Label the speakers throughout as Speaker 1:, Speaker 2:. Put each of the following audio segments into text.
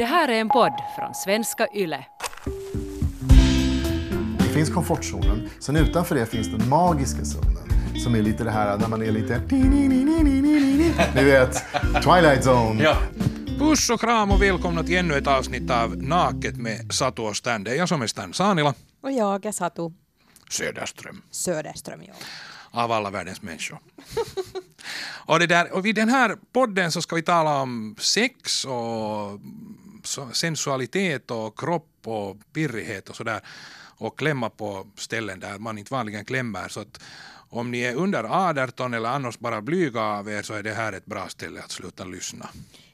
Speaker 1: Det här är en podd från svenska YLE.
Speaker 2: Det finns komfortzonen. Sen utanför det finns den magiska zonen. Som är lite det här när man är lite... Ni vet, Twilight Zone.
Speaker 3: Ja. Puss och kram och välkomna till ännu ett avsnitt av Naket med Satu och Stan. Det är jag som är Stan Sanila
Speaker 4: Och jag är Satu
Speaker 3: Söderström
Speaker 4: Söderström. Ja.
Speaker 3: av alla världens människor. och, det där, och vid den här podden så ska vi tala om sex och sensualitet och kropp och pirrighet och sådär och klämma på ställen där man inte vanligen klämmer. Så att om ni är under 18 eller annars bara blyga av er så är det här ett bra ställe att sluta lyssna.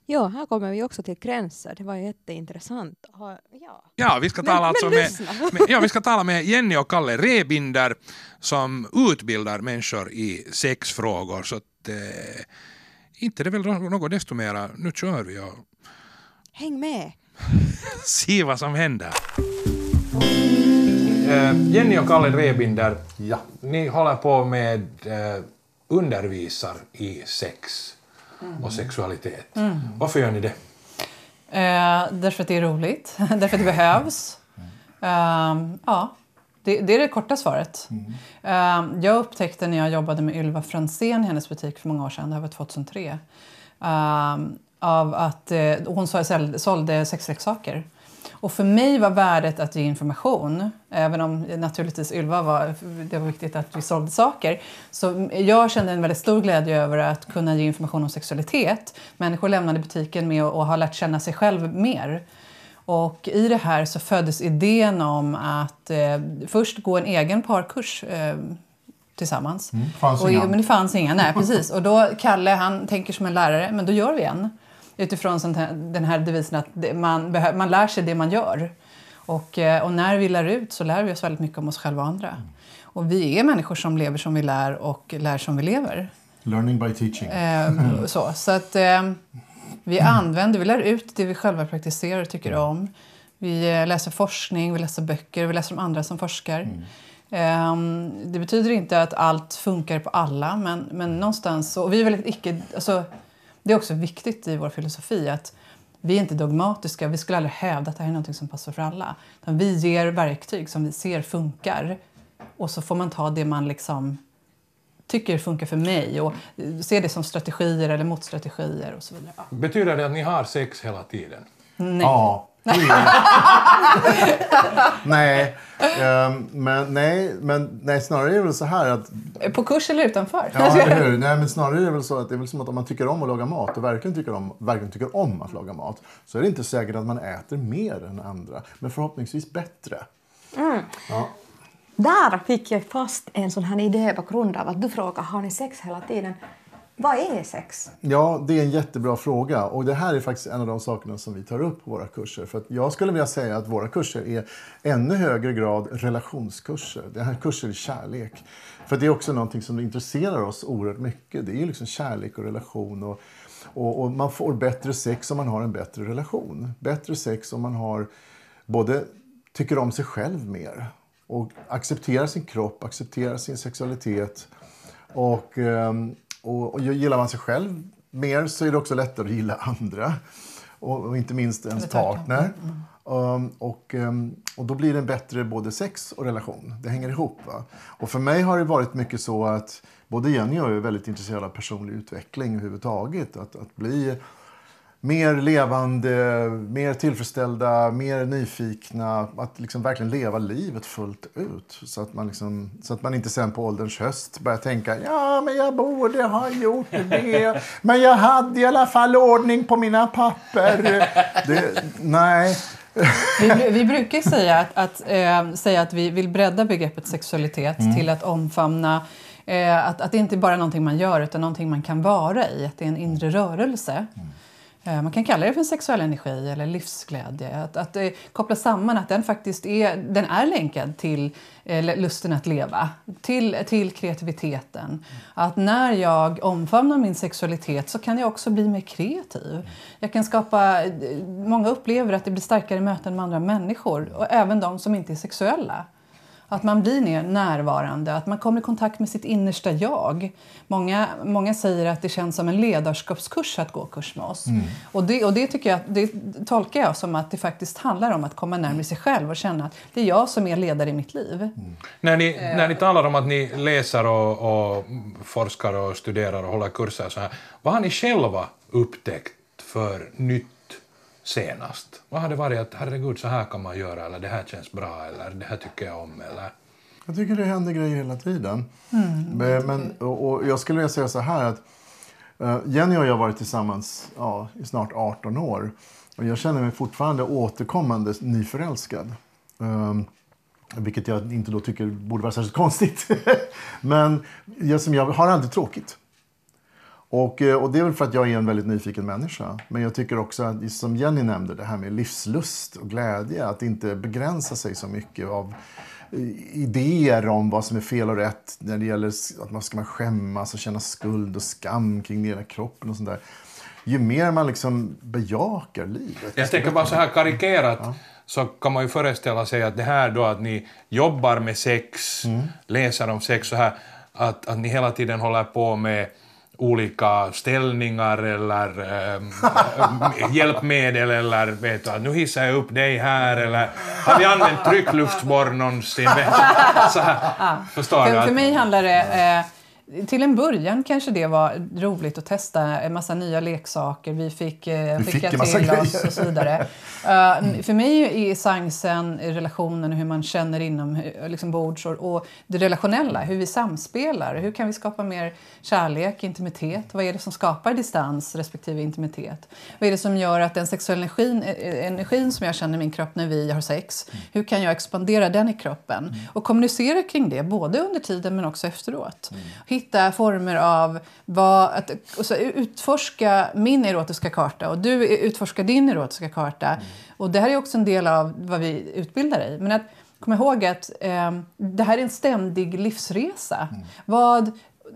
Speaker 4: ja, här kommer vi också till gränser. Det var jätteintressant. Ja.
Speaker 3: Ja, vi ska
Speaker 4: Men-
Speaker 3: tala
Speaker 4: men
Speaker 3: alltså med,
Speaker 4: lyssna.
Speaker 3: med, ja, vi ska tala med Jenny och Kalle Rebinder som utbildar människor i sexfrågor. Så att, eh, inte det är väl något desto mera. Nu kör vi och
Speaker 4: Häng med.
Speaker 3: ser vad som händer. Eh, Jenny och Kalle Rebinder,
Speaker 2: Ja.
Speaker 3: ni håller på med eh, undervisar i sex och sexualitet. Varför gör ni det?
Speaker 5: Eh, därför att det är roligt, därför att det behövs. Ehm, ja, det, det är det korta svaret. Ehm, jag upptäckte när jag jobbade med Ylva Franzén i hennes butik för många år sedan, det här var 2003, ehm, av att eh, hon så- sålde- sexleksaker. Och för mig var värdet att ge information, även om naturligtvis Ylva var, det var viktigt att vi sålde saker. Så jag kände en väldigt stor glädje över att kunna ge information om sexualitet. Människor lämnade butiken med att ha lärt känna sig själv mer. Och i det här så föddes idén om att eh, först gå en egen parkurs eh, tillsammans.
Speaker 2: fanns
Speaker 5: och. Men det fanns inga, nej precis. Och då Kalle, han tänker som en lärare, men då gör vi en. Utifrån sånt här, den här devisen att man, man lär sig det man gör. Och, eh, och när vi lär ut så lär vi oss väldigt mycket om oss själva och andra. Och vi är människor som lever som vi lär och lär som vi lever.
Speaker 2: Learning by teaching.
Speaker 5: Eh, så så att, eh, vi använder, vi lär ut det vi själva praktiserar och tycker om. Vi eh, läser forskning, vi läser böcker, vi läser om andra som forskar. Eh, det betyder inte att allt funkar på alla, men, men någonstans... Och vi är väldigt icke... Alltså, det är också viktigt i vår filosofi att vi är inte dogmatiska. Vi skulle aldrig hävda att det här är något som passar för alla. Vi ger verktyg som vi ser funkar. Och så får man ta det man liksom tycker funkar för mig och se det som strategier eller motstrategier och så vidare.
Speaker 3: Betyder det att ni har sex hela tiden?
Speaker 5: Nej.
Speaker 2: Ja. Nej. ehm, men, nej, men nej, snarare är det väl så här att...
Speaker 5: På kurs eller utanför?
Speaker 2: Ja, eller hur? Nej, men snarare är det väl så att det är väl som att om man tycker om att laga mat och verkligen tycker om, verkligen tycker om att laga mat så är det inte säkert att man äter mer än andra. Men förhoppningsvis bättre. Ja.
Speaker 6: Där fick jag fast en sån här idé på grund av att du frågar har ni sex hela tiden. Vad är sex?
Speaker 2: Ja, det är en jättebra fråga. Och det här är faktiskt en av de sakerna som vi tar upp på våra kurser. För att jag skulle vilja säga att våra kurser är ännu högre grad relationskurser. Det här är kurser i kärlek. För det är också någonting som intresserar oss oerhört mycket. Det är ju liksom kärlek och relation. Och, och, och man får bättre sex om man har en bättre relation. Bättre sex om man har både tycker om sig själv mer och accepterar sin kropp, accepterar sin sexualitet. Och, ehm, och, och gillar man sig själv mer så är det också lättare att gilla andra. Och, och inte minst ens partner. Um, och, ehm, och då blir det en bättre både sex och relation. Det hänger ihop. Va? Och för mig har det varit mycket så att både Jenny och jag är väldigt intresserade av personlig utveckling överhuvudtaget. Att, att bli mer levande, mer tillfredsställda, mer nyfikna. Att liksom verkligen leva livet fullt ut. Så att, man liksom, så att man inte sen på ålderns höst börjar tänka ja, men jag borde ha gjort det. Men jag hade i alla fall ordning på mina papper. Det, nej.
Speaker 5: Vi, vi brukar säga att, att, eh, säga att vi vill bredda begreppet sexualitet till att omfamna eh, att, att det inte bara är någonting man gör utan någonting man kan vara i. Att det är en inre rörelse. Eh, Man kan kalla det för sexuell energi eller livsglädje. Att, att eh, koppla samman att den faktiskt är, den är länkad till eh, lusten att leva, till, till kreativiteten. Att när jag omfamnar min sexualitet så kan jag också bli mer kreativ. Jag kan skapa, eh, många upplever att det blir starkare möten med andra människor och även de som inte är sexuella. Att man blir mer närvarande, att man kommer i kontakt med sitt innersta jag. Många, många säger att det känns som en ledarskapskurs att gå kurs med oss.
Speaker 2: Mm.
Speaker 5: Och, det, och det, tycker jag, det tolkar jag som att det faktiskt handlar om att komma närmare sig själv och känna att det är jag som är ledare i mitt liv.
Speaker 3: När ni, när ni talar om att ni läser och, och forskar och studerar och håller kurser så här, vad har ni själva upptäckt för nytt senast? Vad har det varit att herregud så här kan man göra eller det här känns bra eller det här tycker jag om eller?
Speaker 2: Jag tycker det händer grejer hela tiden. Men, men, och, och jag skulle vilja säga så här att eh, Jenny och jag har varit tillsammans ja, i snart 18 år. Och jag känner mig fortfarande återkommande nyförälskad. Um, vilket jag inte då tycker borde vara särskilt konstigt. men jag, som jag har aldrig tråkigt. Och, eh, och det är väl för att jag är en väldigt nyfiken människa. Men jag tycker också, att, som Jenny nämnde, det här med livslust och glädje. Att inte begränsa sig så mycket av eh, idéer om vad som är fel och rätt. När det gäller att man ska man skämmas och känna skuld och skam kring den egna kroppen och sånt där. Ju mer man liksom bejakar livet.
Speaker 3: Jag tänker bara så här karikerat så kan man ju föreställa sig att det här då att ni jobbar med sex, läser om sex så här, att, att ni hela tiden håller på med olika ställningar eller ähm, hjälpmedel eller vet du, nu hissar jag upp dig här eller har vi använt tryckluftsborr någonsin? Så här, förstår du?
Speaker 5: För, för
Speaker 3: Att-
Speaker 5: mig handlar det... Eh, till en början kanske det var roligt att testa en massa nya leksaker. Vi fick, eh, skicka till oss och så vidare. Eh, för mig är essensen i relationen hur man känner inom liksom bords och, och det relationella, hur vi samspelar. Hur kan vi skapa mer kärlek, intimitet? Vad är det som skapar distans respektive intimitet? Vad är det som gör att den sexuella energin, eh, energin som jag känner i min kropp när vi har sex, hur kan jag expandera den i kroppen? Och kommunicera kring det, både under tiden men också efteråt. Hitta former av vad, att, så utforska min erotiska karta och du utforskar din erotiska karta. Och det här är också en del av vad vi utbildar i. Men att komma ihåg att eh, det här är en ständig livsresa. Vad,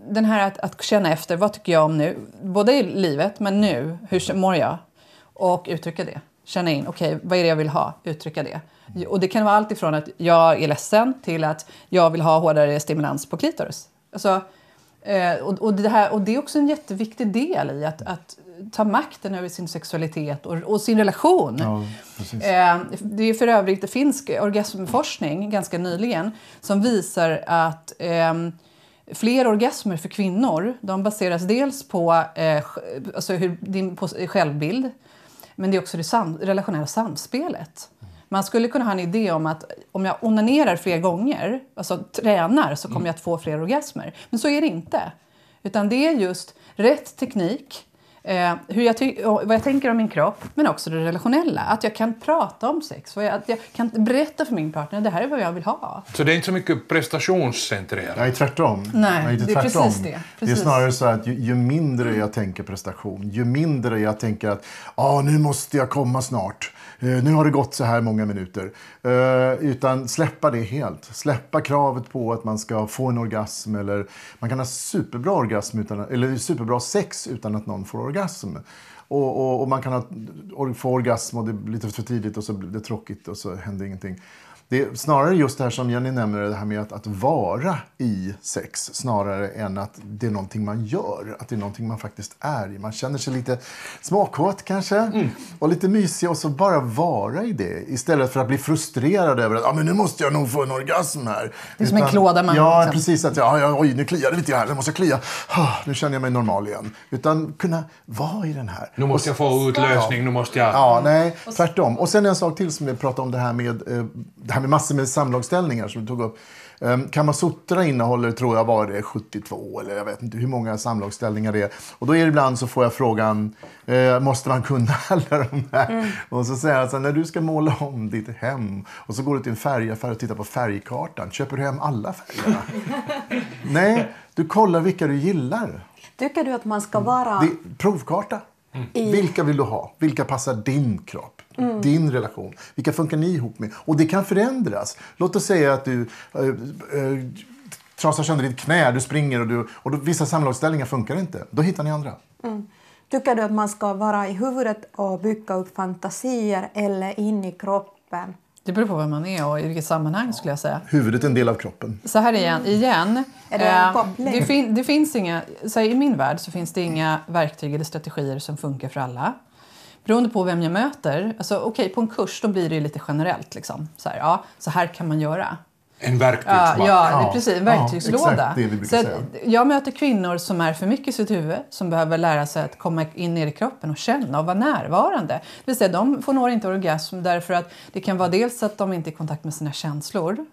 Speaker 5: den här att, att känna efter, vad tycker jag om nu? Både i livet, men nu, hur mår jag? Och uttrycka det. Känna in, okej, vad är det jag vill ha? Uttrycka det. Och det kan vara allt ifrån att jag är ledsen till att jag vill ha hårdare stimulans på klitoris. Alltså, eh, och, och, det här, och det är också en jätteviktig del i att, att ta makten över sin sexualitet och, och sin relation.
Speaker 2: Ja.
Speaker 5: Eh, Det är för övrigt finsk orgasmforskning ganska nyligen som visar att ehm, fler orgasmer för kvinnor de baseras dels på, eh, alltså hur, din på självbild men det är också det sam, relationella samspelet. Man skulle kunna ha en idé om att om jag onanerar fler gånger, alltså tränar, så kommer jag att få fler orgasmer. Men så är det inte. Utan det är just rätt teknik, eh, hur jag ty- vad jag tänker om min kropp, men också det relationella. Att jag kan prata om sex, jag, att jag kan berätta för min partner det här är vad jag vill ha.
Speaker 3: Så det är inte så mycket prestationscentrerat?
Speaker 2: Nej, tvärtom.
Speaker 5: Nej,
Speaker 2: inte
Speaker 5: det är
Speaker 2: tvärtom.
Speaker 5: precis det.
Speaker 2: Det är
Speaker 5: Precis.
Speaker 2: snarare så att ju, ju mindre jag tänker prestation, ju mindre jag tänker att ah, nu måste jag komma snart. Eh, nu har det gått så här många minuter. Eh, utan släppa det helt. Släppa kravet på att man ska få en orgasm. Eller man kan ha superbra, orgasm utan, eller superbra sex utan att någon får orgasm orgasm. Och, och, och man kan ha, få orgasm och det blir lite för tidigt och så blir det tråkigt och så händer ingenting. Det är snarare just det här som Jenny nämner, det här med att, att vara i sex snarare än att det är någonting man gör, att det är någonting man faktiskt är i. Man känner sig lite småkåt kanske och lite mysig och så bara vara i det istället för att bli frustrerad över att ah, men nu måste jag nog få en orgasm här.
Speaker 5: Det är som en klåda man-
Speaker 2: Ja,
Speaker 5: liksom-
Speaker 2: precis. Att, ja, ja, oj, nu kliar det lite här, nu måste jag klia. Ah, nu känner jag mig normal igen. Utan kunna vara i den här.
Speaker 3: Nu måste jag få utlösning, nu måste jag...
Speaker 2: Ja, nej, tvärtom. Och sen en sak till som vi pratade om, det här med, eh, det här med massor med samlagsställningar som du tog upp. Um, Kamasutra innehåller, tror jag, var det 72 eller jag vet inte hur många samlagsställningar det är. Och då är det ibland så får jag frågan, eh, måste man kunna alla de här? Och så säger jag så här, när du ska måla om ditt hem och så går du till en färgaffär och tittar på färgkartan, köper du hem alla färgerna? nej, du kollar vilka du gillar.
Speaker 6: Tycker du att man ska vara...
Speaker 2: Det provkarta. Vilka vill du ha? Vilka passar din kropp? Din relation? Vilka funkar ni ihop med? Och det kan förändras. Låt oss säga att du äh, äh, trasar sönder ditt knä, du springer och, du, och då, vissa samlagsställningar funkar inte. Då hittar ni andra.
Speaker 6: Tycker du att man ska vara i huvudet och bygga upp fantasier eller in i kroppen
Speaker 5: Det beror på vem man är och i vilket sammanhang skulle jag säga.
Speaker 2: Huvudet är en del av kroppen.
Speaker 5: Så här igen. igen
Speaker 6: Är det en
Speaker 5: eh,
Speaker 6: koppling?
Speaker 5: det, fin, det finns inga, så här, I min värld så finns det inga verktyg eller strategier som funkar för alla. Beroende på vem jag möter. Alltså, Okej, på en kurs då blir det ju lite generellt. Liksom. Så, här, ja, så här kan man göra.
Speaker 3: En
Speaker 5: Ja,
Speaker 3: verktygsback.
Speaker 5: ja, det är
Speaker 2: Ja,
Speaker 5: precis. En
Speaker 2: ja,
Speaker 5: verktygslåda.
Speaker 2: säga.
Speaker 5: jag möter kvinnor som är för mycket i sitt huvud, som behöver lära sig att komma in ner i kroppen och känna och vara närvarande. Det vill säga, de får nog inte orgasm därför att det kan vara dels att de inte är i kontakt med sina känslor,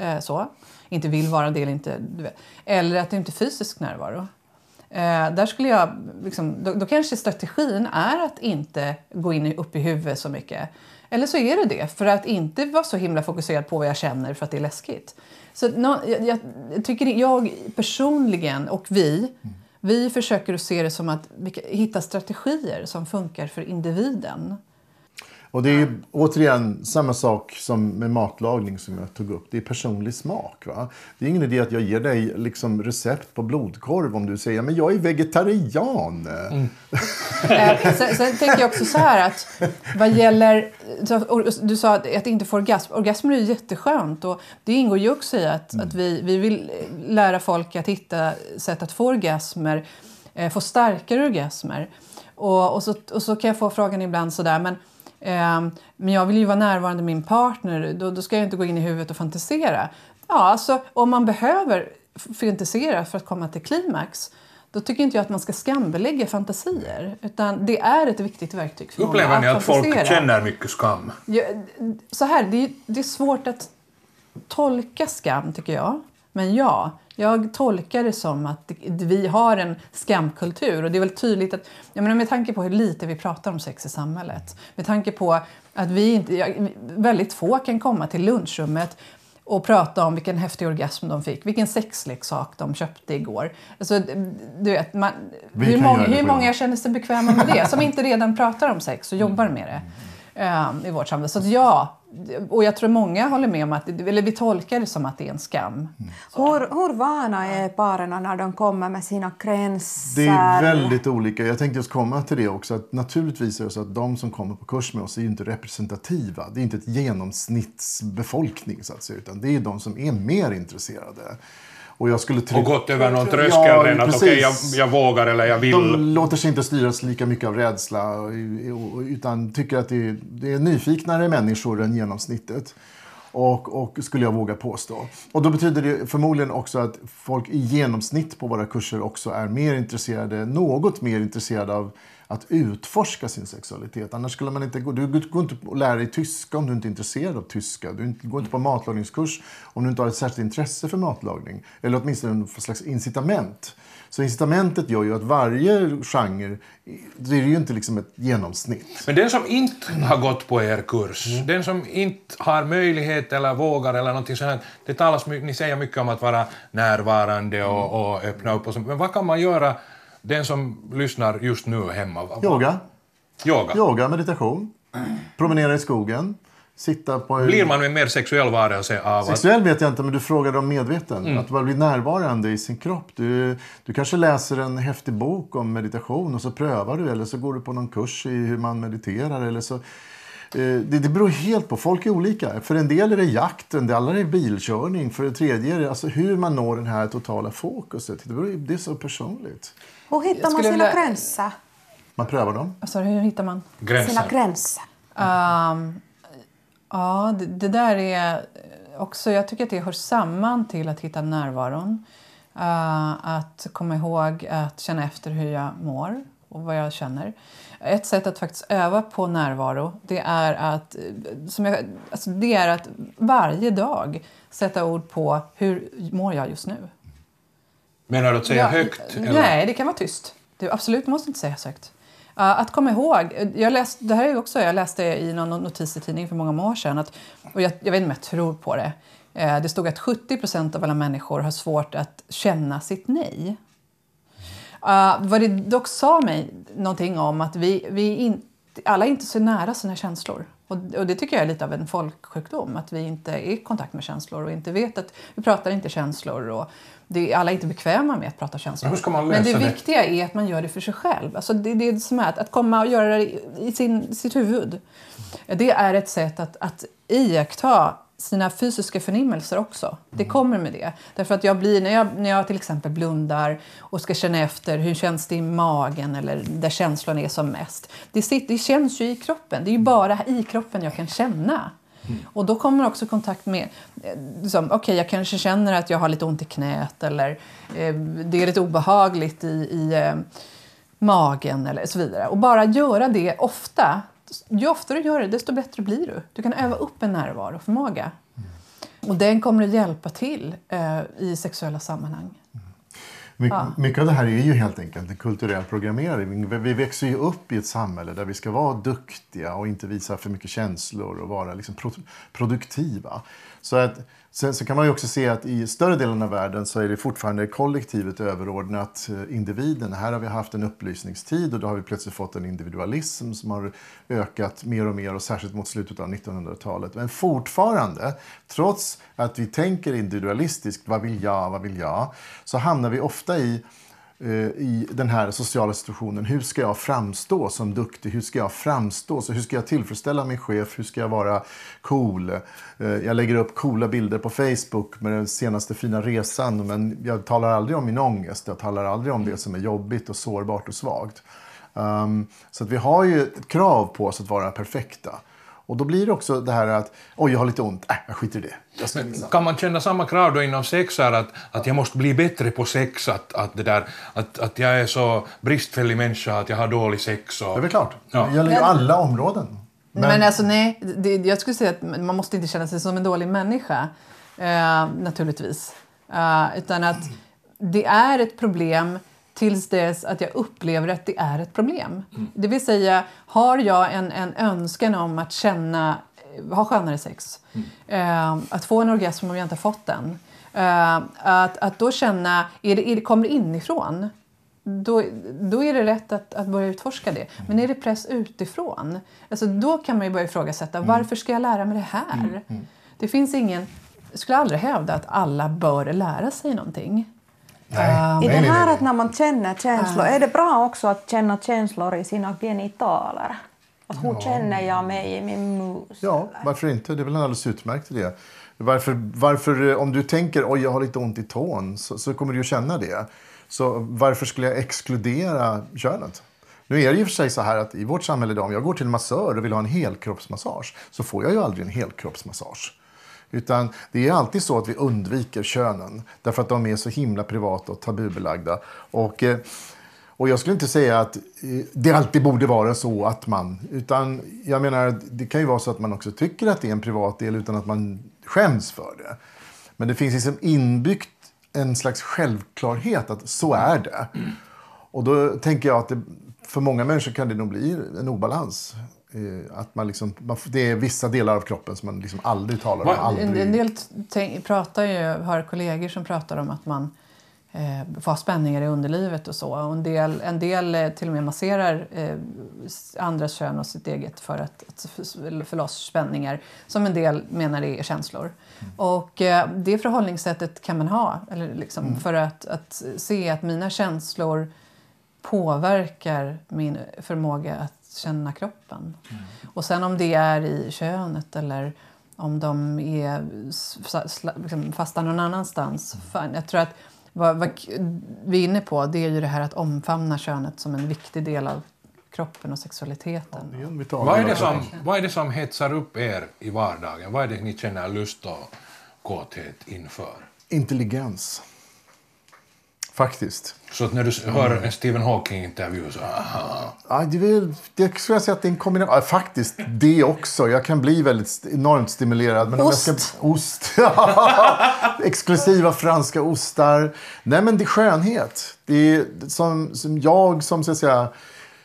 Speaker 5: eh, så, inte vill vara det eller inte, du vet, eller att det inte är fysisk närvaro. Eh, där skulle jag, liksom, då, då kanske strategin är att inte gå in upp i huvudet så mycket. Eller så är det det, för att inte vara så himla fokuserad på vad jag känner för att det är läskigt. Så nå- jag, jag, tycker jag personligen och vi, vi försöker att se det som att hitta strategier som funkar för individen.
Speaker 2: Och det är återigen samma sak som med matlagning som jag tog upp. Det är personlig smak. Va? Det är ingen idé att jag ger dig liksom recept på blodkorv om du säger men jag är vegetarian.
Speaker 5: Eh, sen, sen tänker jag också så här att vad gäller... Du sa att, att inte få orgasm. Orgasmer är ju jätteskönt och det ingår ju också i att, att vi, vi vill lära folk att hitta sätt att få orgasmer, eh, få starkare orgasmer. Och, och, så, och så kan jag få frågan ibland sådär men men jag vill ju vara närvarande med min partner, då, då ska jag inte gå in i huvudet och fantisera. Ja, alltså om man behöver fantisera för att komma till klimax då tycker inte jag att man ska skambelägga fantasier. Utan det är ett viktigt verktyg för
Speaker 3: Upplever
Speaker 5: många
Speaker 3: ni att folk
Speaker 5: fantisera.
Speaker 3: känner mycket skam?
Speaker 5: Ja, så här, det är, det är svårt att tolka skam, tycker jag. Men ja, jag tolkar det som att vi har en skamkultur. Och det är väl tydligt att, jag menar, med tanke på hur lite vi pratar om sex i samhället. Med tanke på att vi inte, väldigt få kan komma till lunchrummet och prata om vilken häftig orgasm de fick, vilken sexleksak de köpte igår. Alltså, du vet, man, hur, många, hur många känner sig bekväma med det? Som inte redan pratar om sex och jobbar med det eh, i vårt samhälle. Så att ja, och jag tror många håller med om att, eller vi tolkar det som att det är en skam.
Speaker 6: Hur, hur vana är paren när de kommer med sina gränser?
Speaker 2: Det är väldigt olika. Jag tänkte just komma till det också. Att naturligtvis är det så att de som kommer på kurs med oss är ju inte representativa. Det är inte ett genomsnittsbefolkning så att säga. Utan det är de som är mer intresserade. Och jag skulle tro...
Speaker 3: Och gått över någon tröskel
Speaker 2: Ja,
Speaker 3: redan att okej, jag, jag vågar eller jag vill.
Speaker 2: De låter sig inte styras lika mycket av rädsla utan tycker att det är, det är nyfiknare människor än genomsnittet. Och, och skulle jag våga påstå. Och då betyder det förmodligen också att folk i genomsnitt på våra kurser också är mer intresserade, något mer intresserade av att utforska sin sexualitet. Annars skulle man inte gå, du går inte och lär dig tyska om du inte är intresserad av tyska. Du går inte på matlagningskurs om du inte har ett särskilt intresse för matlagning. Eller åtminstone något slags incitament. Så incitamentet gör ju att varje genre, det är ju inte liksom ett genomsnitt.
Speaker 3: Men den som inte har gått på er kurs,
Speaker 2: Mm.
Speaker 3: den som inte har möjlighet eller vågar eller någonting sånt, det talas ni säger mycket om att vara närvarande och, och öppna upp och så, men vad kan man göra, den som lyssnar just nu hemma?
Speaker 2: Yoga,
Speaker 3: Yoga.
Speaker 2: yoga, meditation, promenera i skogen, sitta på...
Speaker 3: Blir man en mer sexuell varelse av att...
Speaker 2: Sexuell vet jag inte, men du frågade om medveten.
Speaker 3: Mm.
Speaker 2: Att bara bli närvarande i sin kropp. Du, du kanske läser en häftig bok om meditation och så prövar du. Eller så går du på någon kurs i hur man mediterar. Eller så, eh, det, det beror helt på. Folk är olika. För en del är det jakten, det andra är bilkörning. För det tredje är det alltså hur man når det här totala fokuset. Det, beror, det är så personligt.
Speaker 6: Hur hittar man sina
Speaker 5: vilja-
Speaker 6: gränser?
Speaker 2: Man prövar dem.
Speaker 5: Alltså, hur hittar man?
Speaker 6: Sina
Speaker 3: Gränser.
Speaker 6: gränser.
Speaker 5: Ja, det, det där är också... Jag tycker att det hör samman till att hitta närvaron. Eh, att komma ihåg att känna efter hur jag mår och vad jag känner. Ett sätt att faktiskt öva på närvaro det är att, eh, som jag, alltså det är att varje dag sätta ord på hur mår jag just nu.
Speaker 3: Menar du att säga
Speaker 5: Ja,
Speaker 3: högt? Eller?
Speaker 5: Nej, det kan vara tyst. Det, absolut, måste inte sägas högt. Uh, att komma ihåg, eh, jag läste, det här är också, jag läste i någon notis i tidningen för många år sedan, att, och jag, jag vet inte om jag tror på det. Eh, det stod att 70 procent av alla människor har svårt att känna sitt nej. Uh, vad det dock sa mig någonting om att vi, vi, in, alla är inte så nära sina känslor. Och, och det tycker jag är lite av en folksjukdom, att vi inte är i kontakt med känslor och inte vet att vi pratar inte känslor. Och det, alla är inte bekväma med att prata känslor.
Speaker 3: Men
Speaker 5: det, viktiga är att man gör det för sig själv. Alltså det, det är som är att, komma och göra det i, i sin, sitt huvud. Det är ett sätt att, att iaktta sina fysiska förnimmelser också. Det kommer med det. Därför att jag blir, när jag, när jag till exempel blundar och ska känna efter hur känns det i magen eller där känslan är som mest. Det, sitter, det känns ju i kroppen. Det är ju bara i kroppen jag kan känna. Och då kommer också kontakt med, liksom, okej jag kanske känner att jag har lite ont i knät eller eh, det är lite obehagligt i, i eh, magen eller så vidare. Och bara göra det ofta. Ju oftare du gör det, desto bättre blir du. Du kan öva upp en närvaroförmåga. Och den kommer att hjälpa till eh, i sexuella sammanhang.
Speaker 2: My,
Speaker 5: Ja.
Speaker 2: Mycket av det här är ju helt enkelt en kulturell programmering. Vi, växer ju upp i ett samhälle där vi ska vara duktiga och inte visa för mycket känslor och vara liksom pro, produktiva. Så att, sen så kan man ju också se att i större delen av världen så är det fortfarande kollektivet överordnat individen. Här har vi haft en upplysningstid och då har vi plötsligt fått en individualism som har ökat mer och mer och särskilt mot slutet av 1900-talet. Men fortfarande, trots att vi tänker individualistiskt, vad vill jag, vad vill jag, så hamnar vi ofta i Eh, i den här sociala situationen. Hur ska jag framstå som duktig? Hur ska jag framstå? Så hur ska jag tillfredsställa min chef? Hur ska jag vara cool? Eh, jag lägger upp coola bilder på Facebook med den senaste fina resan. Men jag talar aldrig om min ångest. Jag talar aldrig om det som är jobbigt och sårbart och svagt. Ehm, så att vi har ju ett krav på oss att vara perfekta. Och då blir det också det här att oj, jag har lite ont. Äh, jag skiter i det. Jag minsann.
Speaker 3: Kan man känna samma krav då inom sex här att, att jag måste bli bättre på sex, att, att, det där, att, att jag är så bristfällig människa, att jag har dålig sex och...
Speaker 2: Det är väl klart.
Speaker 3: Ja.
Speaker 2: Det gäller ju alla områden.
Speaker 5: Men, alltså nej, det, jag skulle säga att man måste inte känna sig som en dålig människa. Eh, naturligtvis. Eh, utan att det är ett problem tills dess att jag upplever att det är ett problem. Det vill säga, har jag en, en önskan om att känna, eh, ha skönare sex, eh, att få en orgasm om jag inte har fått den, eh, att, att då känna, är det, är det, kommer det inifrån? då, då är det rätt att, att börja utforska det. Men är det press utifrån, alltså då kan man ju börja ifrågasätta varför ska jag lära mig det här? Det finns ingen, jag skulle aldrig hävda att alla bör lära sig någonting.
Speaker 2: Nej.
Speaker 6: I
Speaker 2: Nej,
Speaker 6: det här
Speaker 2: nej.
Speaker 6: att när man känner känslor, är det bra också att känna känslor i sina genitaler? Att hur känner jag mig i min mus?
Speaker 2: Ja,
Speaker 6: eller?
Speaker 2: varför inte? Det är väl en alldeles utmärkt idé. Varför, varför, eh, om du tänker oj jag har lite ont i tån så, så kommer du ju känna det. Så varför skulle jag exkludera könet? Nu är det ju för sig så här att i vårt samhälle idag, om jag går till en massör och vill ha en helkroppsmassage så får jag ju aldrig en helkroppsmassage. Utan det är alltid så att vi undviker könen därför att de är så himla privata och tabubelagda. Och, eh, och jag skulle inte säga att eh, det alltid borde vara så att man... Utan jag menar, det kan ju vara så att man också tycker att det är en privat del utan att man skäms för det. Men det finns liksom inbyggt en slags självklarhet att så är det. Och då tänker jag att det, för många människor kan det nog bli en obalans. Eh, Att man liksom, det är vissa delar av kroppen som man liksom aldrig talar om. Aldrig.
Speaker 5: En, del pratar ju, har kollegor som pratar om att man eh, får spänningar i underlivet och så. Och en del, en del eh, till och med masserar eh, andras kön och sitt eget för att, att få loss spänningar som en del menar är känslor. Och eh, det förhållningssättet kan man ha eller liksom, för att, att se att mina känslor påverkar min förmåga att känna kroppen. Och sen om det är i könet eller om de är liksom fasta någon annanstans. Fan, jag tror att vad, vad vi är inne på det är ju det här att omfamna könet som en viktig del av kroppen och sexualiteten.
Speaker 2: Det är en vital
Speaker 3: Vad är, det som, vad är det som hetsar upp er i vardagen? Vad är det ni känner lust och kåthet inför?
Speaker 2: Intelligens. Faktiskt.
Speaker 3: Så att när du hör en Stephen Hawking-intervju så... Aha.
Speaker 2: Ja, det, är väl, det skulle jag säga att det är en kombination. Ja, faktiskt, det också. Jag kan bli väldigt enormt stimulerad. Men om
Speaker 5: Ost.
Speaker 2: Jag ska, ost. Exklusiva franska ostar. Nej, men det är skönhet. Det är som, som jag som så att säga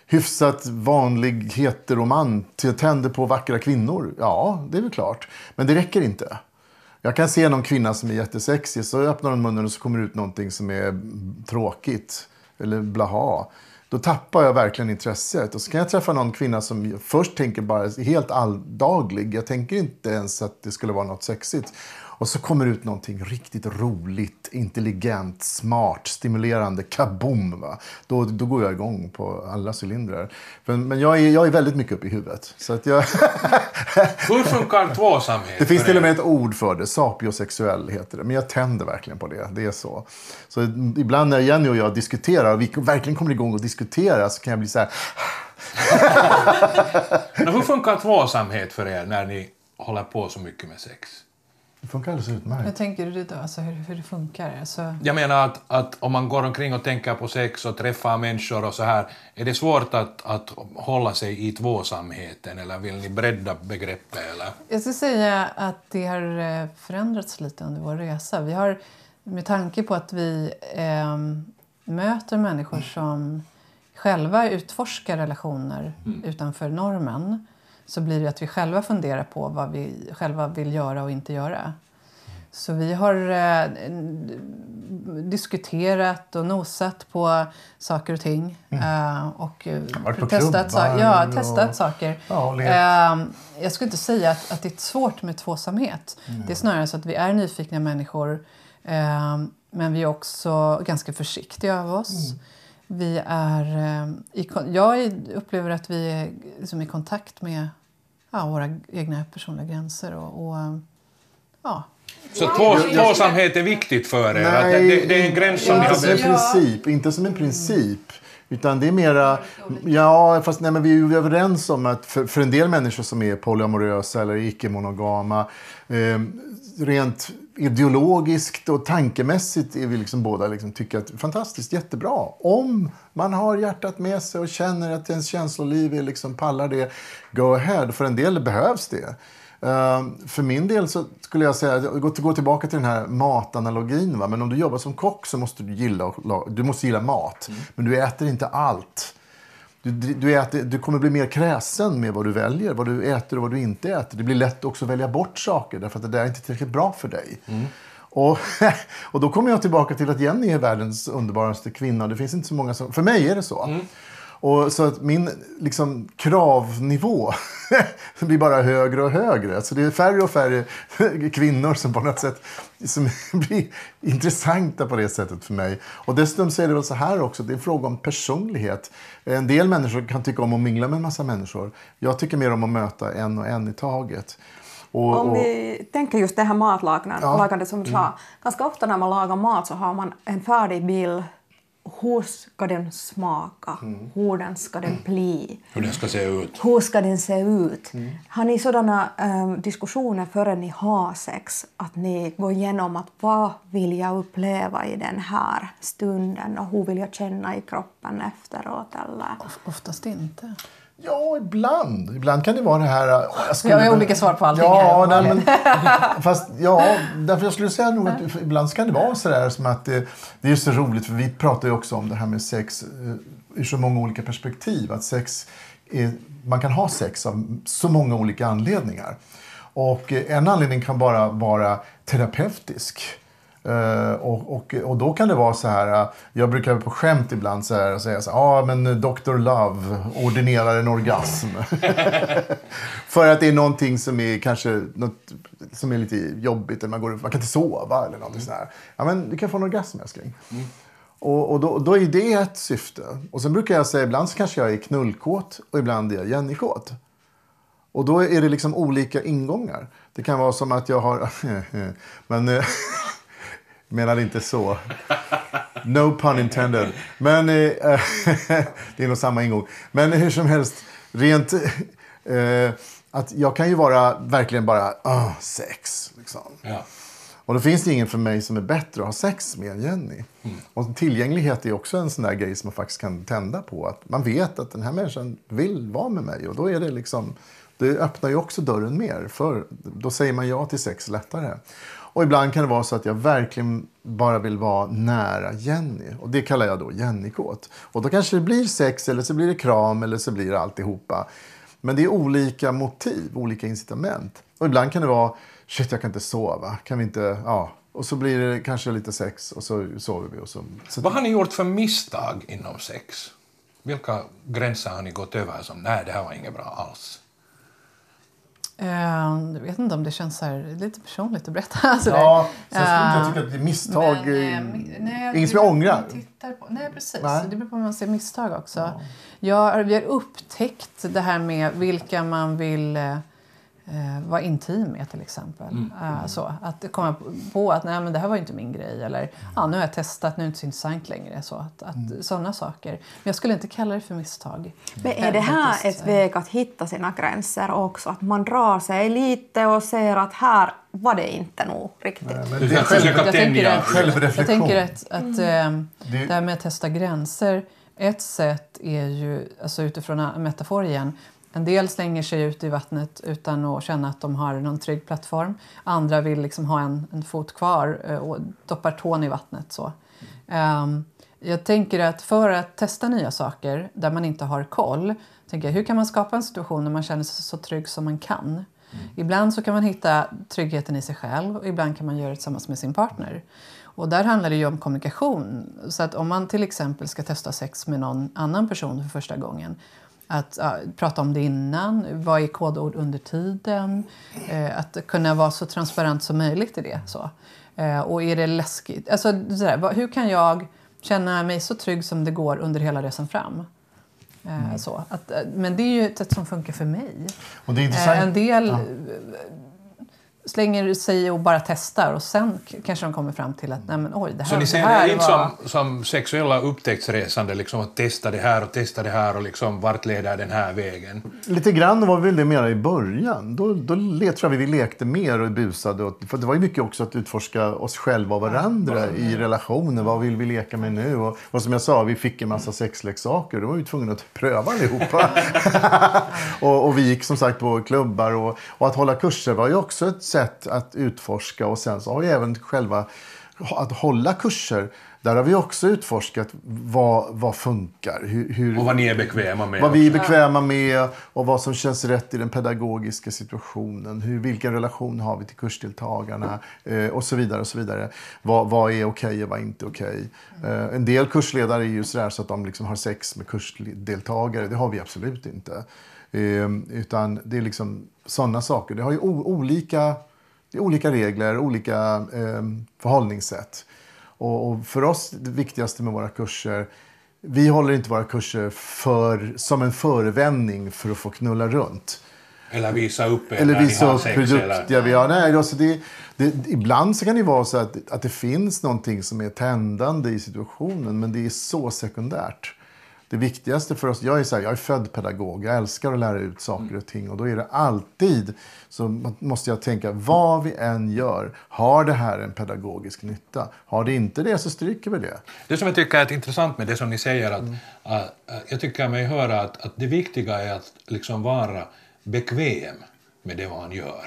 Speaker 2: hyfsat vanlig heteroman tänder på vackra kvinnor. Ja, det är väl klart. Men det räcker inte. Jag kan se någon kvinna som är jättesexig så öppnar hon munnen och så kommer det ut någonting som är tråkigt. Eller blaha. då tappar jag verkligen intresset. Och så kan jag träffa någon kvinna som först tänker bara helt alldaglig. Jag tänker inte ens att det skulle vara något sexigt. Och så kommer ut någonting riktigt roligt, intelligent, smart, stimulerande, kaboom! Va? Då, då går jag igång på alla cylindrar. Men, men jag, är, jag är väldigt mycket uppe i huvudet. Så att jag...
Speaker 3: Hur funkar tvåsamhet?
Speaker 2: Det finns till och med ett ord för det, sapiosexuell heter det. Men jag tänder verkligen på det, det är så. Så ibland när Jenny och jag diskuterar, och vi verkligen kommer igång och diskuterar, så kan jag bli så här...
Speaker 3: Hur funkar tvåsamhet för er när ni håller på så mycket med sex?
Speaker 2: Det funkar alldeles utmärkt.
Speaker 5: Hur tänker du då? Alltså hur, hur det funkar? Alltså,
Speaker 3: Jag menar att, att om man går omkring och tänker på sex och träffar människor och så här, är det svårt att, att hålla sig i tvåsamheten eller vill ni bredda begreppet? Eller?
Speaker 5: Jag skulle säga att det har eh, förändrats lite under vår resa. Vi har, med tanke på att vi eh, möter människor som själva utforskar relationer utanför normen så blir det att vi själva funderar på vad vi själva vill göra och inte göra. Så vi har eh, diskuterat och nosat på saker och ting. Eh, och eh, testat, sa- ja,
Speaker 2: och-
Speaker 5: testat saker.
Speaker 2: Ja.
Speaker 5: Ehm, jag skulle inte säga att, att det är svårt med tvåsamhet. Det är snarare så att vi är nyfikna människor ehm, men vi är också ganska försiktiga av oss. Vi är, ehm, i, jag upplever att vi är liksom i kontakt med ja, våra egna personliga gränser. Och, och ja,
Speaker 3: Så två, tvåsamhet är viktigt för er? att det, det, det är en gräns som ni
Speaker 2: inte
Speaker 3: har
Speaker 2: som en princip. Inte som en princip. Utan det är mera, ja fast nej, men vi är ju överens om att för, för en del människor som är polyamorösa eller icke-monogama, eh, rent ideologiskt och tankemässigt är vi liksom båda liksom tycker att fantastiskt, jättebra. Om man har hjärtat med sig och känner att ens känsloliv är liksom pallar det, go ahead. För en del behövs det. Eh, för min del så skulle jag säga, gå, gå tillbaka till den här matanalogin. Va? Men om du jobbar som kock så måste du gilla, du måste gilla mat. Men du äter inte allt. Du, du, äter, du kommer bli mer kräsen med vad du väljer, vad du äter och vad du inte äter. Det blir lätt också att välja bort saker därför att det där är inte tillräckligt bra för dig. Och, och då kommer jag tillbaka till att Jenny är världens underbaraste kvinna. Det finns inte så många som... För mig är det så. Och så att min liksom, kravnivå blir bara högre och högre. Så det är färre och färre kvinnor som på något sätt som blir intressanta på det sättet för mig. Och dessutom så är det väl så här också, det är en fråga om personlighet. En del människor kan tycka om att mingla med en massa människor. Jag tycker mer om att möta en och en i taget. Och,
Speaker 6: Om vi tänker just det här matlagandet
Speaker 2: Ja.
Speaker 6: som du sa. Ganska ofta när man lagar mat så har man en färdig bild. Hur ska den smaka? Hur den ska den bli?
Speaker 3: Hur den ska se ut?
Speaker 6: Hur ska den se ut? Har ni sådana um, diskussioner före ni har sex? Att ni går igenom att vad vill jag uppleva i den här stunden och hur vill jag känna i kroppen efteråt? Eller?
Speaker 5: oftast inte.
Speaker 2: Ja, ibland. Ibland kan det vara det här... åh, Jag, skulle
Speaker 5: Vi har olika svar på allting
Speaker 2: Ja,
Speaker 5: här,
Speaker 2: nej, men, fast ja, därför jag skulle säga nog att ibland kan det vara så där som att det, det är så roligt för vi pratar ju också om det här med sex eh, ur så många olika perspektiv. Att sex är, man kan ha sex av så många olika anledningar. Och eh, en anledning kan bara vara terapeutisk. Eh, och, och, och då kan det vara så här, eh, jag brukar på skämt ibland så här, säga så här, ja ah, men Dr. Love ordinerar en orgasm. För att det är någonting som är kanske något som är lite jobbigt, eller man, går, man kan inte sova eller någonting sånt här. Ja men du kan få en orgasm älskling. Och, och då, då är det ett syfte. Och sen brukar jag säga, ibland så kanske jag är knullkåt och ibland är jag Jennykåt. Och då är det liksom olika ingångar. Det kan vara som att jag har... Men... menar inte så. No pun intended. Men eh, det är nog samma ingång. Men hur som helst, rent... Eh, att jag kan ju vara verkligen bara ah, sex. Liksom.
Speaker 3: Ja.
Speaker 2: Och då finns det ingen för mig som är bättre att ha sex med än Jenny. Och tillgänglighet är också en sån där grej som man faktiskt kan tända på. Att man vet att den här människan vill vara med mig. Och då är det liksom, det öppnar ju också dörren mer. För då säger man ja till sex lättare. Och ibland kan det vara så att jag verkligen bara vill vara nära Jenny. Och det kallar jag då Jennykåt. Och då kanske det blir sex, eller så blir det kram, eller så blir det alltihopa. Men det är olika motiv, olika incitament. Och ibland kan det vara, shit jag kan inte sova, kan vi inte, ja. Och så blir det kanske lite sex och så sover vi. Och så, så
Speaker 3: Vad har ni gjort för misstag inom sex? vilka gränser har ni gått över som nej, det här var inget bra alls?
Speaker 5: Eh, jag vet inte om det känns så lite personligt att berätta. Alltså
Speaker 2: Ja, skulle inte jag
Speaker 5: Eh,
Speaker 2: tycka att det är misstag.
Speaker 5: Men, eh,
Speaker 2: eh,
Speaker 5: nej,
Speaker 2: inget som
Speaker 5: det
Speaker 2: jag ångrar.
Speaker 5: på. Nej, precis.
Speaker 2: Nej.
Speaker 5: Det beror på hur man ser misstag också. Jag, vi har upptäckt det här med vilka man vill eh, vara intim med till exempel.
Speaker 2: Mm.
Speaker 5: Eh, så, att komma på att nej, men det här var inte min grej. Eller ja, nu har jag testat, nu är det inte så intressant längre. Så, att, att,
Speaker 2: Mm.
Speaker 5: Sådana saker. Men jag skulle inte kalla det för misstag.
Speaker 6: Men är det här
Speaker 5: faktiskt,
Speaker 6: ett
Speaker 5: eh.
Speaker 6: väg att hitta sina gränser också? Att man drar sig lite och ser att här var det inte nog riktigt.
Speaker 2: Det är själv,
Speaker 3: försöka
Speaker 5: Jag tänker att-
Speaker 2: Självreflektion.
Speaker 5: Jag tänker att, att ehm,
Speaker 2: Det-
Speaker 5: det här med att testa gränser, ett sätt är ju, alltså utifrån en metafor igen, en del slänger sig ut i vattnet utan att känna att de har någon trygg plattform. Andra vill liksom ha en, en fot kvar eh, och doppar tån i vattnet. Så. Ehm, jag tänker att för att testa nya saker där man inte har koll, tänker jag, hur kan man skapa en situation där man känner sig så trygg som man kan? Ibland så kan man hitta tryggheten i sig själv och ibland kan man göra det tillsammans med sin partner. Och där handlar det ju om kommunikation. Så att om man till exempel ska testa sex med någon annan person för första gången att ja, prata om det innan, vad är kodord under tiden? Eh, att kunna vara så transparent som möjligt i det. Så. Eh, och är det läskigt? Alltså, sådär, hur kan jag känna mig så trygg som det går under hela resan fram? Eh, så. Att, eh, men det är ju ett sätt som funkar för mig.
Speaker 2: Och det är
Speaker 5: Eh,
Speaker 2: intressant.
Speaker 5: en del eh, slänger sig och bara testar och sen kanske de kommer fram till att nej men oj, det här,
Speaker 3: Så ni ser
Speaker 5: det här
Speaker 3: det inte
Speaker 5: var...
Speaker 3: som, som sexuella upptäcktsresande, liksom att testa det här och testa det här och liksom vart leder den här vägen?
Speaker 2: Lite grann var vi väl det mera i början. Då, då tror jag vi lekte mer och busade. Och, för det var ju mycket också att utforska oss själva och varandra i relationer. Vad vill vi leka med nu? Och, och som jag sa, vi fick en massa sexleksaker. Då var vi tvungna att pröva allihopa. och, och vi gick som sagt på klubbar. Och, och att hålla kurser var ju också ett sätt att utforska. Och sen så har vi även själva att hålla kurser. Där har vi också utforskat vad, vad funkar. Hur, hur,
Speaker 3: Och vad ni är bekväma med.
Speaker 2: vad vi är bekväma med och vad som känns rätt i den pedagogiska situationen. Hur, vilken relation har vi till kursdeltagarna eh, och så vidare. och så vidare. Vad, vad är okej och vad är inte okej. Eh, en del kursledare är ju sådär så att de liksom har sex med kursdeltagare. Det har vi absolut inte. Eh, utan det är liksom sådana saker. Det har ju olika, det är olika regler, olika eh, förhållningssätt. Och, och för oss, det viktigaste med våra kurser, vi håller inte våra kurser för, som en förevändning för att få knulla runt.
Speaker 3: Eller visa upp er
Speaker 2: Eller visa upp hur duktiga vi är. Nej, alltså det, det, ibland så kan det vara så att, att det finns någonting som är tändande i situationen, men det är så sekundärt. Det viktigaste för oss, jag är, så här, jag är född pedagog, jag älskar att lära ut saker och ting och då är det alltid så måste jag tänka, vad vi än gör, har det här en pedagogisk nytta? Har det inte det så stryker vi det.
Speaker 3: Det som jag tycker är intressant med det som ni säger, att, att, att jag tycker mig höra att, att det viktiga är att liksom vara bekväm med det man gör.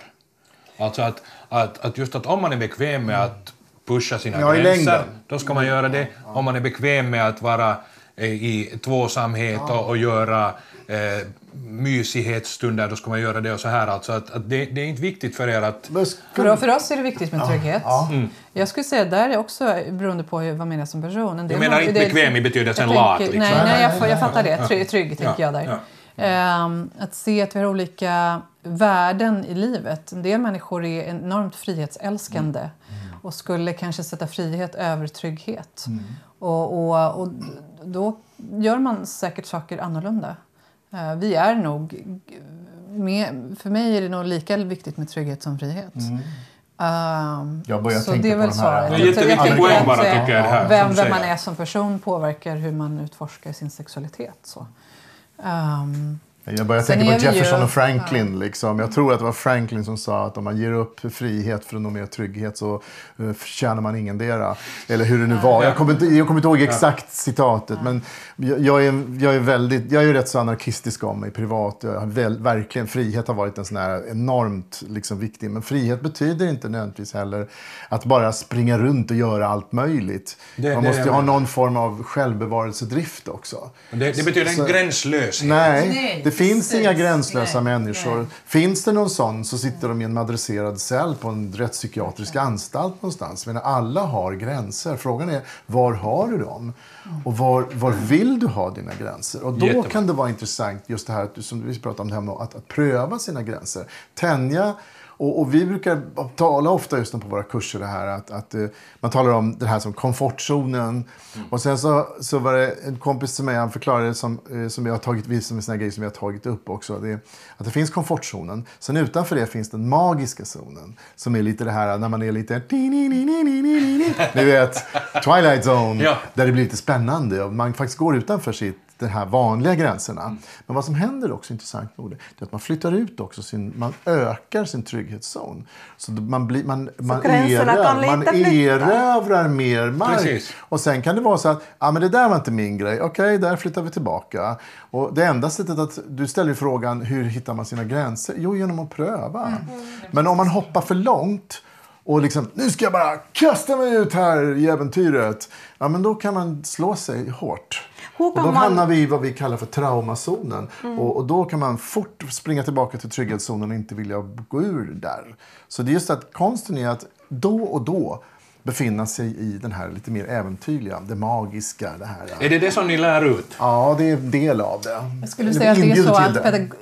Speaker 3: Alltså att, att, att just att om man är bekväm med att pusha sina
Speaker 2: Ja,
Speaker 3: gränser, då ska man göra det. Om man är bekväm med att vara i tvåsamhet och, och göra eh, mysighetsstunder, då ska man göra det och så här. Alltså att, att det, det är inte viktigt för er att
Speaker 5: För, för oss är det viktigt med trygghet.
Speaker 3: Mm.
Speaker 5: Jag skulle säga där är också beroende på hur, vad man är som person. En del
Speaker 3: Jag menar inte
Speaker 5: det-
Speaker 3: bekväm i betydelsen lat,
Speaker 5: tänker-
Speaker 3: liksom.
Speaker 5: Nej, nej jag, jag fattar det. Trygg, trygg tänker
Speaker 3: Ja,
Speaker 5: jag där. Ehm, att se att vi har olika värden i livet. En del människor är enormt frihetsälskande
Speaker 3: Mm.
Speaker 5: Och skulle kanske sätta frihet över trygghet.
Speaker 3: Mm.
Speaker 5: Och, och, och då gör man säkert saker annorlunda. Eh, vi är nog... Med, för mig är det nog lika viktigt med trygghet som frihet. Ehm,
Speaker 2: Jag börjar
Speaker 5: så
Speaker 2: tänka
Speaker 5: det är
Speaker 2: på
Speaker 5: väl
Speaker 2: de här-
Speaker 5: svaret.
Speaker 3: Det är jätteviktig
Speaker 5: tänker
Speaker 3: poäng
Speaker 5: att,
Speaker 3: bara, tycker jag, här,
Speaker 5: Vem, vem man är som person påverkar hur man utforskar sin sexualitet. Så. Ehm,
Speaker 2: Jag börjar
Speaker 5: Sen
Speaker 2: tänka på
Speaker 5: vi ju-
Speaker 2: Jefferson och Franklin. Liksom. Jag tror att det var Franklin som sa att om man ger upp frihet för att nå mer trygghet så förtjänar man ingendera. Eller hur det nu var. Jag kommer inte, jag kommer inte ihåg exakt citatet. Men jag, jag, är, jag, är väldigt, jag är rätt så anarkistisk av mig privat. Jag har väl, verkligen, frihet har varit en sån här enormt liksom, viktig. Men frihet betyder inte nödvändigtvis heller att bara springa runt och göra allt möjligt.
Speaker 3: Det-
Speaker 2: man
Speaker 3: det
Speaker 2: måste ju ha någon form av självbevarelsedrift också.
Speaker 3: Det, det betyder en
Speaker 2: Så-
Speaker 3: gränslöshet.
Speaker 2: Nej,
Speaker 5: Nej.
Speaker 2: Det finns inga gränslösa människor. Finns det någon sån så sitter de i en adresserad cell på en rättspsykiatrisk anstalt någonstans. Men alla har gränser. Frågan är, var har du dem? Och var, var vill du ha dina gränser? Och då
Speaker 3: Jättebra.
Speaker 2: kan det vara intressant just det här att du- som vi pratade om det här med att, att pröva sina gränser. Tänja och, och vi brukar tala ofta just på våra kurser det här att, att eh, man talar om det här som komfortzonen. Och sen så, så var det en kompis till mig, han förklarade det som, eh, som jag har tagit, vi som en sån här grej som vi har tagit upp också. Det, att det finns komfortzonen. Sen utanför det finns den magiska zonen. Som är lite det här när man är lite... Ni vet, Twilight Zone.
Speaker 3: Ja.
Speaker 2: Där det blir lite spännande och man faktiskt går utanför sitt, de här vanliga gränserna. Men vad som händer också, intressant nog, det är att man flyttar ut också sin, man ökar sin trygghetszon. Så man, blir, man, man,
Speaker 6: gränserna kan
Speaker 2: erövrar, man erövrar mer mark.
Speaker 3: Precis.
Speaker 2: Och sen kan det vara så att, ja men det där var inte min grej, okej, där flyttar vi tillbaka. Och det enda sättet att, du ställer ju frågan, hur hittar man sina gränser? Jo, genom att pröva. Men om man hoppar för långt och liksom, nu ska jag bara kasta mig ut här i äventyret. Ja, men då kan man slå sig hårt. Och då
Speaker 6: man-
Speaker 2: hamnar vi i vad vi kallar för traumazonen. Och, och då kan man fort springa tillbaka till trygghetszonen och inte vilja gå ur där. Så det är just att konsten är att då och då befinna sig i den här lite mer äventyrliga, det magiska. Det här.
Speaker 3: Är det det som ni lär ut?
Speaker 2: Ja, det är en del av det.
Speaker 5: Jag skulle säga att det är så att
Speaker 2: det.
Speaker 5: pedag-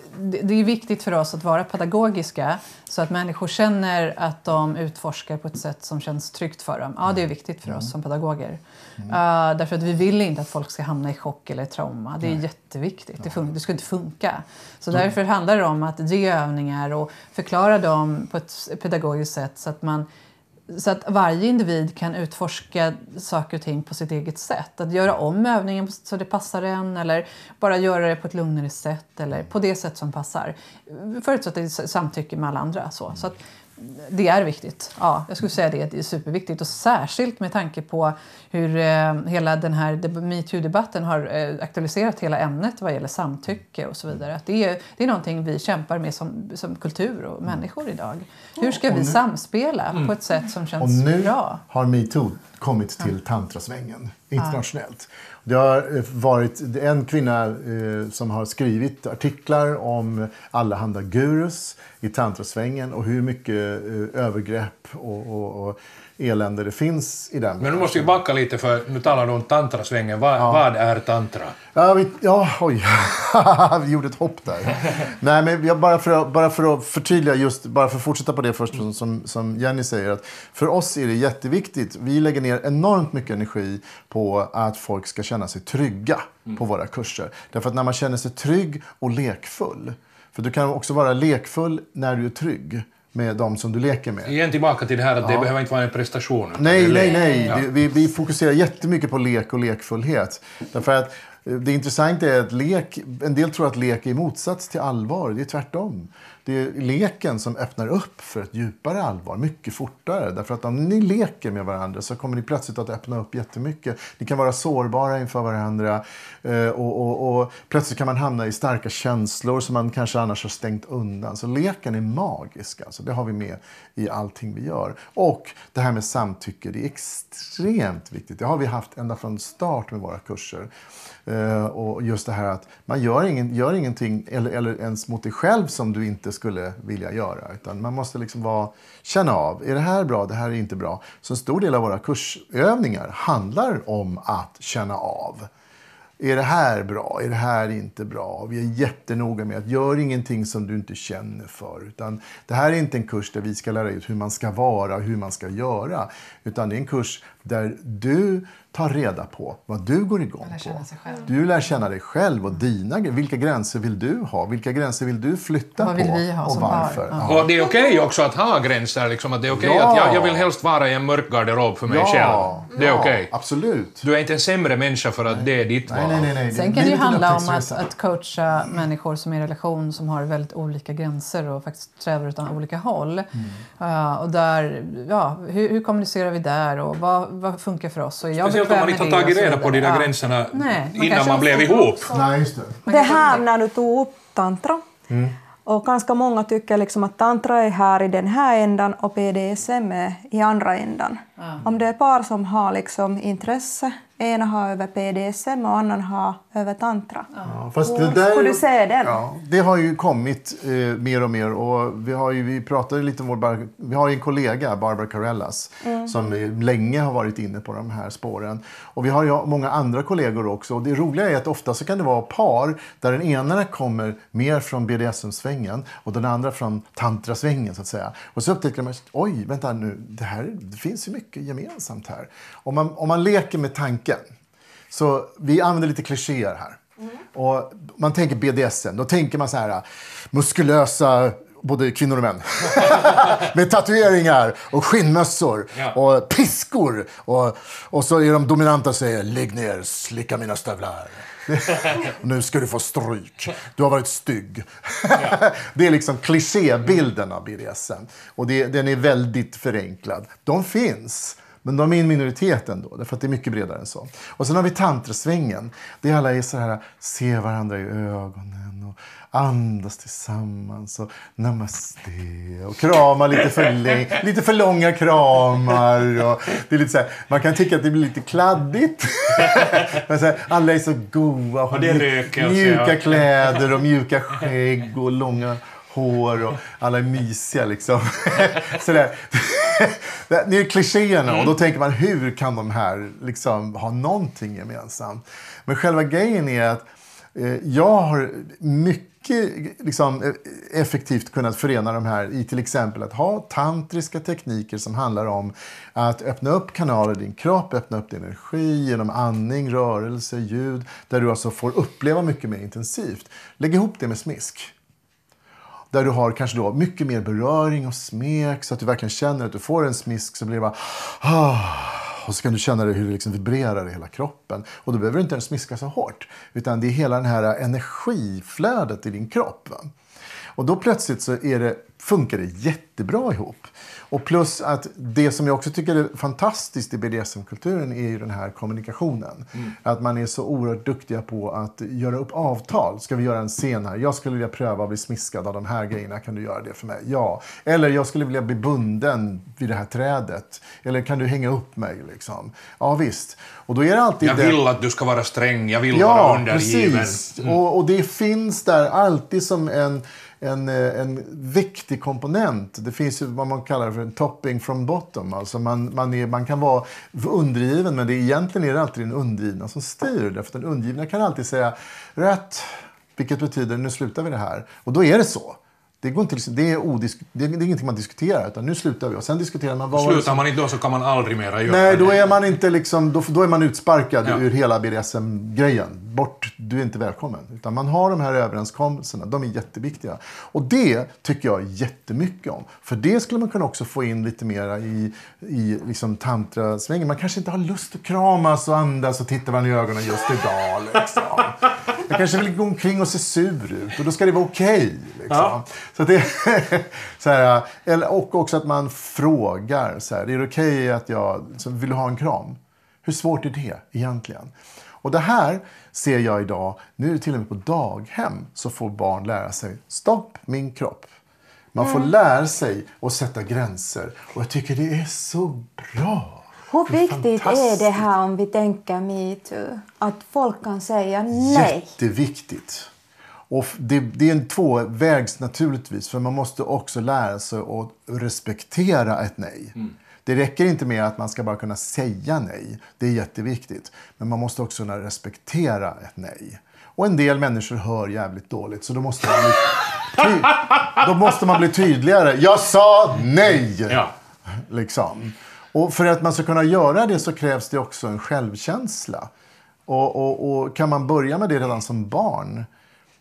Speaker 5: det är viktigt för oss att vara pedagogiska så att människor känner att de utforskar på ett sätt som känns tryggt för dem. Ja, det är viktigt för oss som pedagoger. Uh, därför att vi vill inte att folk ska hamna i chock eller trauma. Det är jätteviktigt. Det, fun- det ska inte funka. Så därför handlar det om att ge övningar och förklara dem på ett pedagogiskt sätt så att man så att varje individ kan utforska saker och ting på sitt eget sätt. Att göra om övningen så det passar en eller bara göra det på ett lugnare sätt eller på det sätt som passar. Förutsatt att det är samtycke med alla andra. Så, så att det är viktigt. Ja, jag skulle säga det. Det är superviktigt och särskilt med tanke på hur eh, hela den här deb- metoo-debatten har eh, aktualiserat hela ämnet vad gäller samtycke och så vidare. Att det, är, det är någonting vi kämpar med som, som kultur och människor idag. Hur ska vi samspela på ett sätt som
Speaker 2: Och
Speaker 5: känns
Speaker 2: nu
Speaker 5: bra?
Speaker 2: har metoo kommit till tantrasvängen internationellt. Det har eh, varit en kvinna eh, som har skrivit artiklar om allehanda gurus i tantrasvängen och hur mycket eh, övergrepp och, och, och elände det finns i den.
Speaker 3: Men nu måste vi backa lite för nu talar du om tantrasvängen. Vad, vad är tantra?
Speaker 2: Ja, vi, ja oj. vi gjorde ett hopp där. Nej, men jag, bara, för att, bara för att förtydliga, just, bara för att fortsätta på det först som- som, som Jenny säger. att För oss är det jätteviktigt. Vi lägger ner enormt mycket energi på att folk ska känna sig trygga på våra kurser. Därför att när man känner sig trygg och lekfull. För du kan också vara lekfull när du är trygg med de som du leker med.
Speaker 3: Igen tillbaka till det här att det behöver inte vara en prestation.
Speaker 2: Nej, nej, nej.
Speaker 3: Ja.
Speaker 2: Vi, vi fokuserar jättemycket på lek och lekfullhet. Därför att det intressanta är att lek, en del tror att lek är i motsats till allvar. Det är tvärtom. Det är leken som öppnar upp för ett djupare allvar mycket fortare. Därför att om ni leker med varandra så kommer ni plötsligt att öppna upp jättemycket. Ni kan vara sårbara inför varandra eh, och, och, och plötsligt kan man hamna i starka känslor som man kanske annars har stängt undan. Så leken är magisk. Alltså. Det har vi med i allting vi gör. Och det här med samtycke, det är extremt viktigt. Det har vi haft ända från start med våra kurser. Eh, Eh, och just det här att man gör, ingen, gör ingenting, eller, eller ens mot dig själv, som du inte skulle vilja göra. Utan man måste liksom vara, känna av, är det här bra, det här är inte bra. Så en stor del av våra kursövningar handlar om att känna av. Är det här bra? Är det här inte bra? Vi är jättenoga med att gör ingenting som du inte känner för. Utan det här är inte en kurs där vi ska lära ut hur man ska vara och hur man ska göra. Utan det är en kurs där du tar reda på vad du går igång
Speaker 5: Lär
Speaker 2: på.
Speaker 5: känna sig själv.
Speaker 2: Du lär känna dig själv och dina Vilka gränser vill du ha? Vilka gränser vill du flytta
Speaker 5: Vad vill
Speaker 2: på?
Speaker 5: vi ha
Speaker 2: och varför?
Speaker 5: Ja.
Speaker 2: Ja.
Speaker 3: Och det är okej också att ha gränser. Liksom, att det är okej
Speaker 2: Ja.
Speaker 3: att jag, jag vill helst vara i en mörk garderob för mig själv. Det är
Speaker 2: ja,
Speaker 3: okej.
Speaker 2: Absolut.
Speaker 3: Du är inte en sämre människa för att det är ditt
Speaker 2: Nej,
Speaker 3: val.
Speaker 2: nej, nej, nej.
Speaker 5: Sen kan det ju handla om att, att coacha människor som är i relation som har väldigt olika gränser och faktiskt strävar åt olika håll.
Speaker 2: Mm.
Speaker 5: Uh, och där, ja, hur, hur kommunicerar vi där och vad, vad funkar för oss? Och jag
Speaker 3: Speciellt om man inte har tagit reda på de där
Speaker 5: Ja.
Speaker 3: gränserna
Speaker 5: Nej, man
Speaker 3: innan man blev ihop.
Speaker 2: Nej, just det.
Speaker 6: Det här när du tog upp tantra. Och ganska många tycker liksom att tantra är här i den här ändan och BDSM är i andra ändan. Om det är par som har liksom intresse, ena har över PDSM och annan har över tantra.
Speaker 2: Ja, fast
Speaker 6: Hur skulle du se den?
Speaker 2: Ja, det har ju kommit eh, mer och mer. Och vi, har ju, vi pratade lite om vår, vi har ju en kollega, Barbara Carellas,
Speaker 6: Mm.
Speaker 2: som eh, länge har varit inne på de här spåren. Och vi har ju många andra kollegor också. Och det roliga är att ofta så kan det vara par där den ena kommer mer från BDSM-svängen och den andra från tantrasvängen så att säga. Och så upptäcker man, oj, vänta nu, det, här, det finns ju mycket gemensamt här. Om man, om man leker med tanken så vi använder lite klichéer här. Och man tänker BDSM, då tänker man så här muskulösa både kvinnor och män. Med tatueringar och skinnmössor
Speaker 3: Ja.
Speaker 2: och piskor. Och, och så är de dominanta och säger lägg ner, slicka mina stövlar. nu ska du få stryk. Du har varit stygg. det är liksom klichébilden av BDSM. Och det, den är väldigt förenklad. De finns. Men de är en minoritet ändå, därför att det är mycket bredare än så. Och sen har vi tantrasvängen. Det alla är så här, se varandra i ögonen och andas tillsammans och namaste och krama lite för, länge, lite för långa kramar. Och det är lite så här, man kan tycka att det blir lite kladdigt. Men så här, alla är så goa och har mjuka kläder och mjuka skägg och långa hår och alla är mysiga liksom. Sådär. Det är klichéerna och då tänker man hur kan de här liksom ha någonting gemensamt? Men själva grejen är att eh, jag har mycket liksom, effektivt kunnat förena de här i till exempel att ha tantriska tekniker som handlar om att öppna upp kanaler i din kropp, öppna upp din energi genom andning, rörelse, ljud. Där du alltså får uppleva mycket mer intensivt. Lägg ihop det med smisk. Där du har kanske då mycket mer beröring och smek så att du verkligen känner att du får en smisk så blir det bara ah, och så kan du känna det hur det liksom vibrerar i hela kroppen. Och då behöver du inte ens smiska så hårt. Utan det är hela det här energiflödet i din kropp. Va? Och då plötsligt så är det, funkar det jättebra ihop. Och plus att det som jag också tycker är fantastiskt i BDSM-kulturen är ju den här kommunikationen. Att man är så oerhört duktiga på att göra upp avtal. Ska vi göra en scen här? Jag skulle vilja pröva att bli smiskad av de här grejerna. Kan du göra det för mig? Ja. Eller jag skulle vilja bli bunden vid det här trädet. Eller kan du hänga upp mig? Liksom? Ja visst. Och då är det alltid
Speaker 3: Jag vill att du ska vara sträng, jag vill vara
Speaker 2: Ja,
Speaker 3: undergiven.
Speaker 2: precis. Och, och det finns där alltid som en, en, eh, en viktig komponent. Det finns ju vad man kallar för en topping from bottom. Alltså man, man, är, man kan vara undergiven men det är, egentligen är det alltid den undergivna som styr. Därför att den undergivna kan alltid säga rätt, vilket betyder nu slutar vi det här. Och då är det så. Det, går inte, det, är odisk, det, är, det är ingenting man diskuterar, utan nu slutar vi. Och sen diskuterar man vad
Speaker 3: Slutar
Speaker 2: som-
Speaker 3: man inte då så kan man aldrig mera göra
Speaker 2: Nej, då är man inte liksom, då, då är man utsparkad
Speaker 3: Ja.
Speaker 2: ur hela BDSM-grejen. Bort, du är inte välkommen. Utan man har de här överenskommelserna, de är jätteviktiga. Och det tycker jag jättemycket om. För det skulle man kunna också få in lite mera i, i liksom tantrasvängen. Man kanske inte har lust att kramas och andas och titta varandra i ögonen just idag. Liksom. Man kanske vill gå omkring och se sur ut och då ska det vara okej. liksom. Så att det, så här, eller, och också att man frågar. Så här, är det okej att jag... Så vill ha en kram? Hur svårt är det egentligen? Och det här ser jag idag, nu till och med på daghem, så får barn lära sig stopp min kropp. Man får lära sig att sätta gränser. Och jag tycker det är så bra.
Speaker 6: Hur viktigt är det här om vi tänker metoo? Att folk kan säga nej.
Speaker 2: Jätteviktigt. Och det, det är en tvåvägs naturligtvis. För man måste också lära sig att respektera ett nej. Det räcker inte med att man ska bara kunna säga nej. Det är jätteviktigt. Men man måste också kunna respektera ett nej. Och en del människor hör jävligt dåligt. Så då måste man bli, ty- då måste man bli tydligare. Jag sa nej!
Speaker 3: Ja.
Speaker 2: Liksom. Och för att man ska kunna göra det så krävs det också en självkänsla. Och, och, och kan man börja med det redan som barn,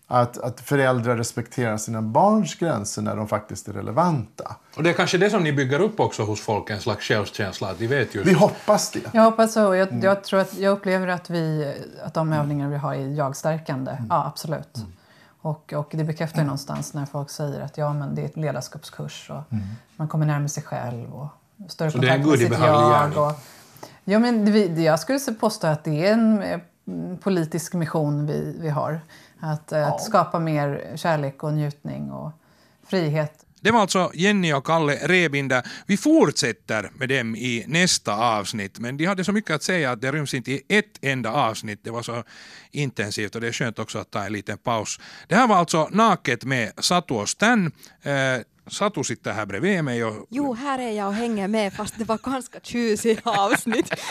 Speaker 2: att, att föräldrar respekterar sina barns gränser när de faktiskt är relevanta.
Speaker 3: Och det är kanske det som ni bygger upp också hos folk, en slags självkänsla, att de vet just...
Speaker 2: Vi hoppas det.
Speaker 5: Jag hoppas så. Jag, jag, tror att, jag upplever att, vi, att de övningar vi har är jagstärkande. Ja, absolut. Och, och det bekräftar ju någonstans när folk säger att ja, men det är ett ledarskapskurs och man kommer närmare sig själv och större
Speaker 3: Så
Speaker 5: kontakt med sitt jag. Och, ja, men jag skulle påstå att det är en eh, politisk mission vi, vi har. Att, eh, att skapa mer kärlek och njutning och frihet.
Speaker 3: Det var alltså Jenny och Kalle Rebinder. Vi fortsätter med dem i nästa avsnitt, men de hade så mycket att säga att det ryms inte i ett enda avsnitt. Det var så intensivt och det är skönt också att ta en liten paus. Det här var alltså Naket med Satu och Stan. Eh, Satu sitter här bredvid mig och
Speaker 6: Jo, här är jag och hänger med fast det var ganska tjusiga avsnitt.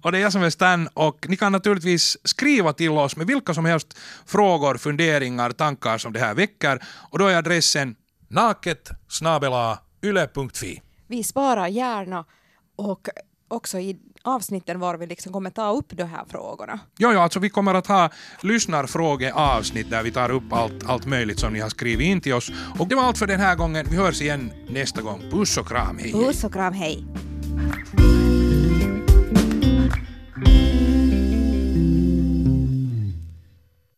Speaker 3: Och det är jag som är Stan och ni kan naturligtvis skriva till oss med vilka som helst frågor, funderingar, tankar som det här väcker. Och då är adressen naket yle.fi.
Speaker 6: Vi sparar gärna och också i avsnitten var vi liksom kommer ta upp de här frågorna.
Speaker 3: Jo, jo, alltså vi kommer att ha lyssnarfrågeavsnitt där vi tar upp allt, allt möjligt som ni har skrivit in till oss. Och det var allt för den här gången. Vi hörs igen nästa gång. Puss och kram, hej! hej.
Speaker 6: Puss och kram, hej!